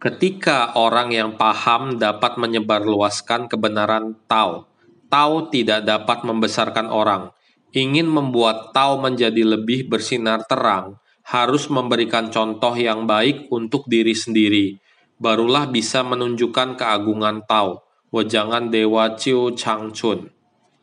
Ketika orang yang paham dapat menyebarluaskan kebenaran Tao, Tao tidak dapat membesarkan orang. Ingin membuat Tao menjadi lebih bersinar terang, harus memberikan contoh yang baik untuk diri sendiri. Barulah bisa menunjukkan keagungan Tao. Wejangan Dewa Chiu Chang Chun